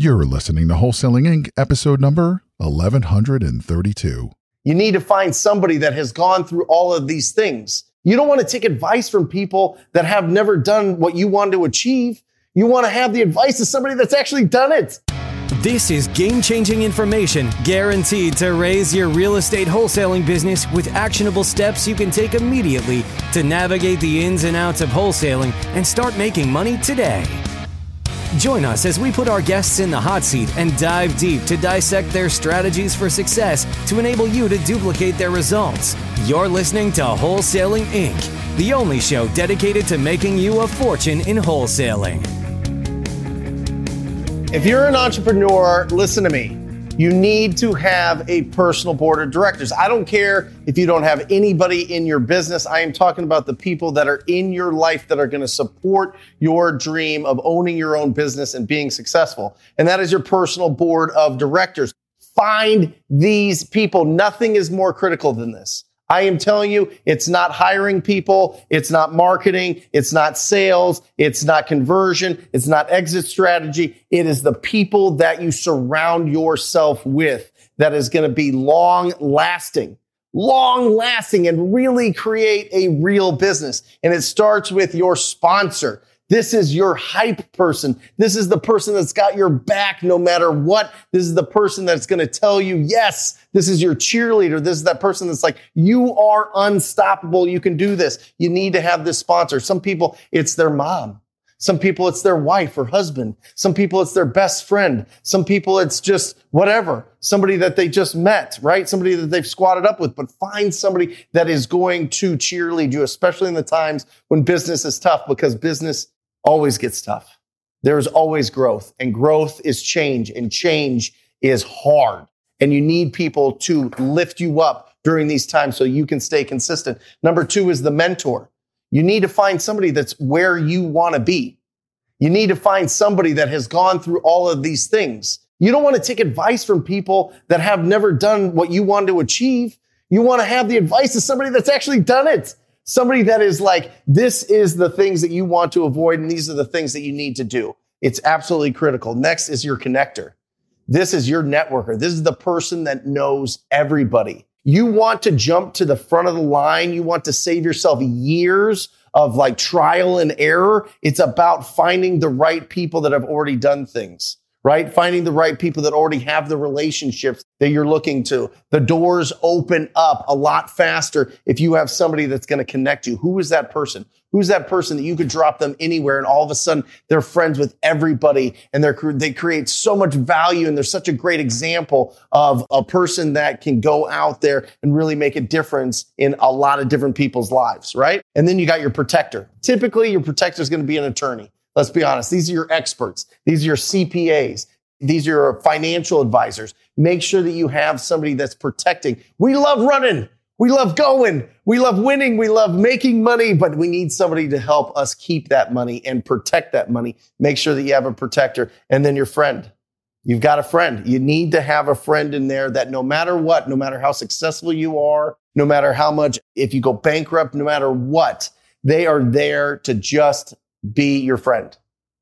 You're listening to Wholesaling Inc., episode number 1132. You need to find somebody that has gone through all of these things. You don't want to take advice from people that have never done what you want to achieve. You want to have the advice of somebody that's actually done it. This is game changing information guaranteed to raise your real estate wholesaling business with actionable steps you can take immediately to navigate the ins and outs of wholesaling and start making money today. Join us as we put our guests in the hot seat and dive deep to dissect their strategies for success to enable you to duplicate their results. You're listening to Wholesaling Inc., the only show dedicated to making you a fortune in wholesaling. If you're an entrepreneur, listen to me. You need to have a personal board of directors. I don't care if you don't have anybody in your business. I am talking about the people that are in your life that are going to support your dream of owning your own business and being successful. And that is your personal board of directors. Find these people. Nothing is more critical than this. I am telling you, it's not hiring people. It's not marketing. It's not sales. It's not conversion. It's not exit strategy. It is the people that you surround yourself with that is going to be long lasting, long lasting and really create a real business. And it starts with your sponsor. This is your hype person. This is the person that's got your back no matter what. This is the person that's going to tell you, yes, this is your cheerleader. This is that person that's like, you are unstoppable. You can do this. You need to have this sponsor. Some people, it's their mom. Some people, it's their wife or husband. Some people, it's their best friend. Some people, it's just whatever. Somebody that they just met, right? Somebody that they've squatted up with, but find somebody that is going to cheerlead you, especially in the times when business is tough because business always gets tough. There's always growth and growth is change and change is hard. And you need people to lift you up during these times so you can stay consistent. Number two is the mentor. You need to find somebody that's where you want to be. You need to find somebody that has gone through all of these things. You don't want to take advice from people that have never done what you want to achieve. You want to have the advice of somebody that's actually done it somebody that is like, this is the things that you want to avoid, and these are the things that you need to do. It's absolutely critical. Next is your connector. This is your networker. This is the person that knows everybody. You want to jump to the front of the line. You want to save yourself years of like trial and error. It's about finding the right people that have already done things right? Finding the right people that already have the relationships that you're looking to. The doors open up a lot faster if you have somebody that's going to connect you. Who is that person? Who's that person that you could drop them anywhere and all of a sudden they're friends with everybody and they're, they create so much value and they're such a great example of a person that can go out there and really make a difference in a lot of different people's lives, right? And then you got your protector. Typically your protector is going to be an attorney. Let's be honest. These are your experts. These are your CPAs. These are your financial advisors. Make sure that you have somebody that's protecting. We love running. We love going. We love winning. We love making money, but we need somebody to help us keep that money and protect that money. Make sure that you have a protector and then your friend. You've got a friend. You need to have a friend in there that no matter what, no matter how successful you are, no matter how much, if you go bankrupt, no matter what, they are there to just be your friend.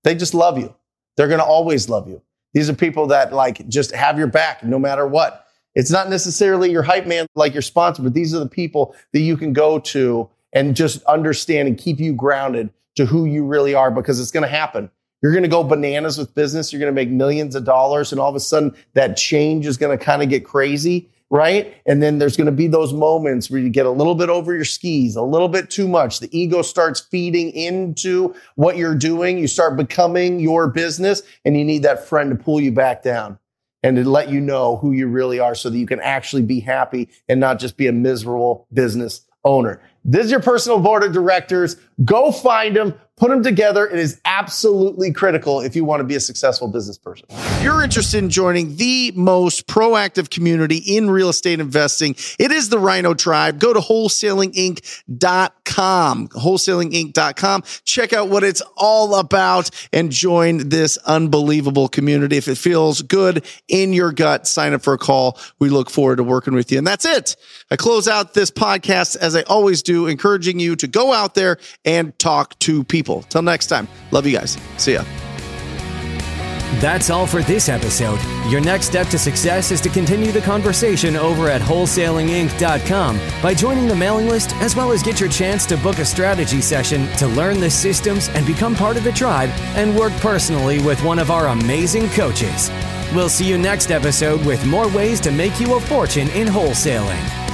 They just love you. They're going to always love you. These are people that like just have your back no matter what. It's not necessarily your hype man like your sponsor, but these are the people that you can go to and just understand and keep you grounded to who you really are because it's going to happen. You're going to go bananas with business. You're going to make millions of dollars and all of a sudden that change is going to kind of get crazy right? And then there's going to be those moments where you get a little bit over your skis, a little bit too much. The ego starts feeding into what you're doing. You start becoming your business and you need that friend to pull you back down and to let you know who you really are so that you can actually be happy and not just be a miserable business owner. This is your personal board of directors. Go find them, put them together. It is absolutely critical if you want to be a successful business person. If you're interested in joining the most proactive community in real estate investing, it is the Rhino Tribe. Go to wholesalinginc.com, wholesalinginc.com. Check out what it's all about and join this unbelievable community. If it feels good in your gut, sign up for a call. We look forward to working with you. And that's it. I close out this podcast as I always do encouraging you to go out there and talk to people. Till next time, love you guys. See ya. That's all for this episode. Your next step to success is to continue the conversation over at wholesalinginc.com by joining the mailing list, as well as get your chance to book a strategy session to learn the systems and become part of the tribe and work personally with one of our amazing coaches. We'll see you next episode with more ways to make you a fortune in wholesaling.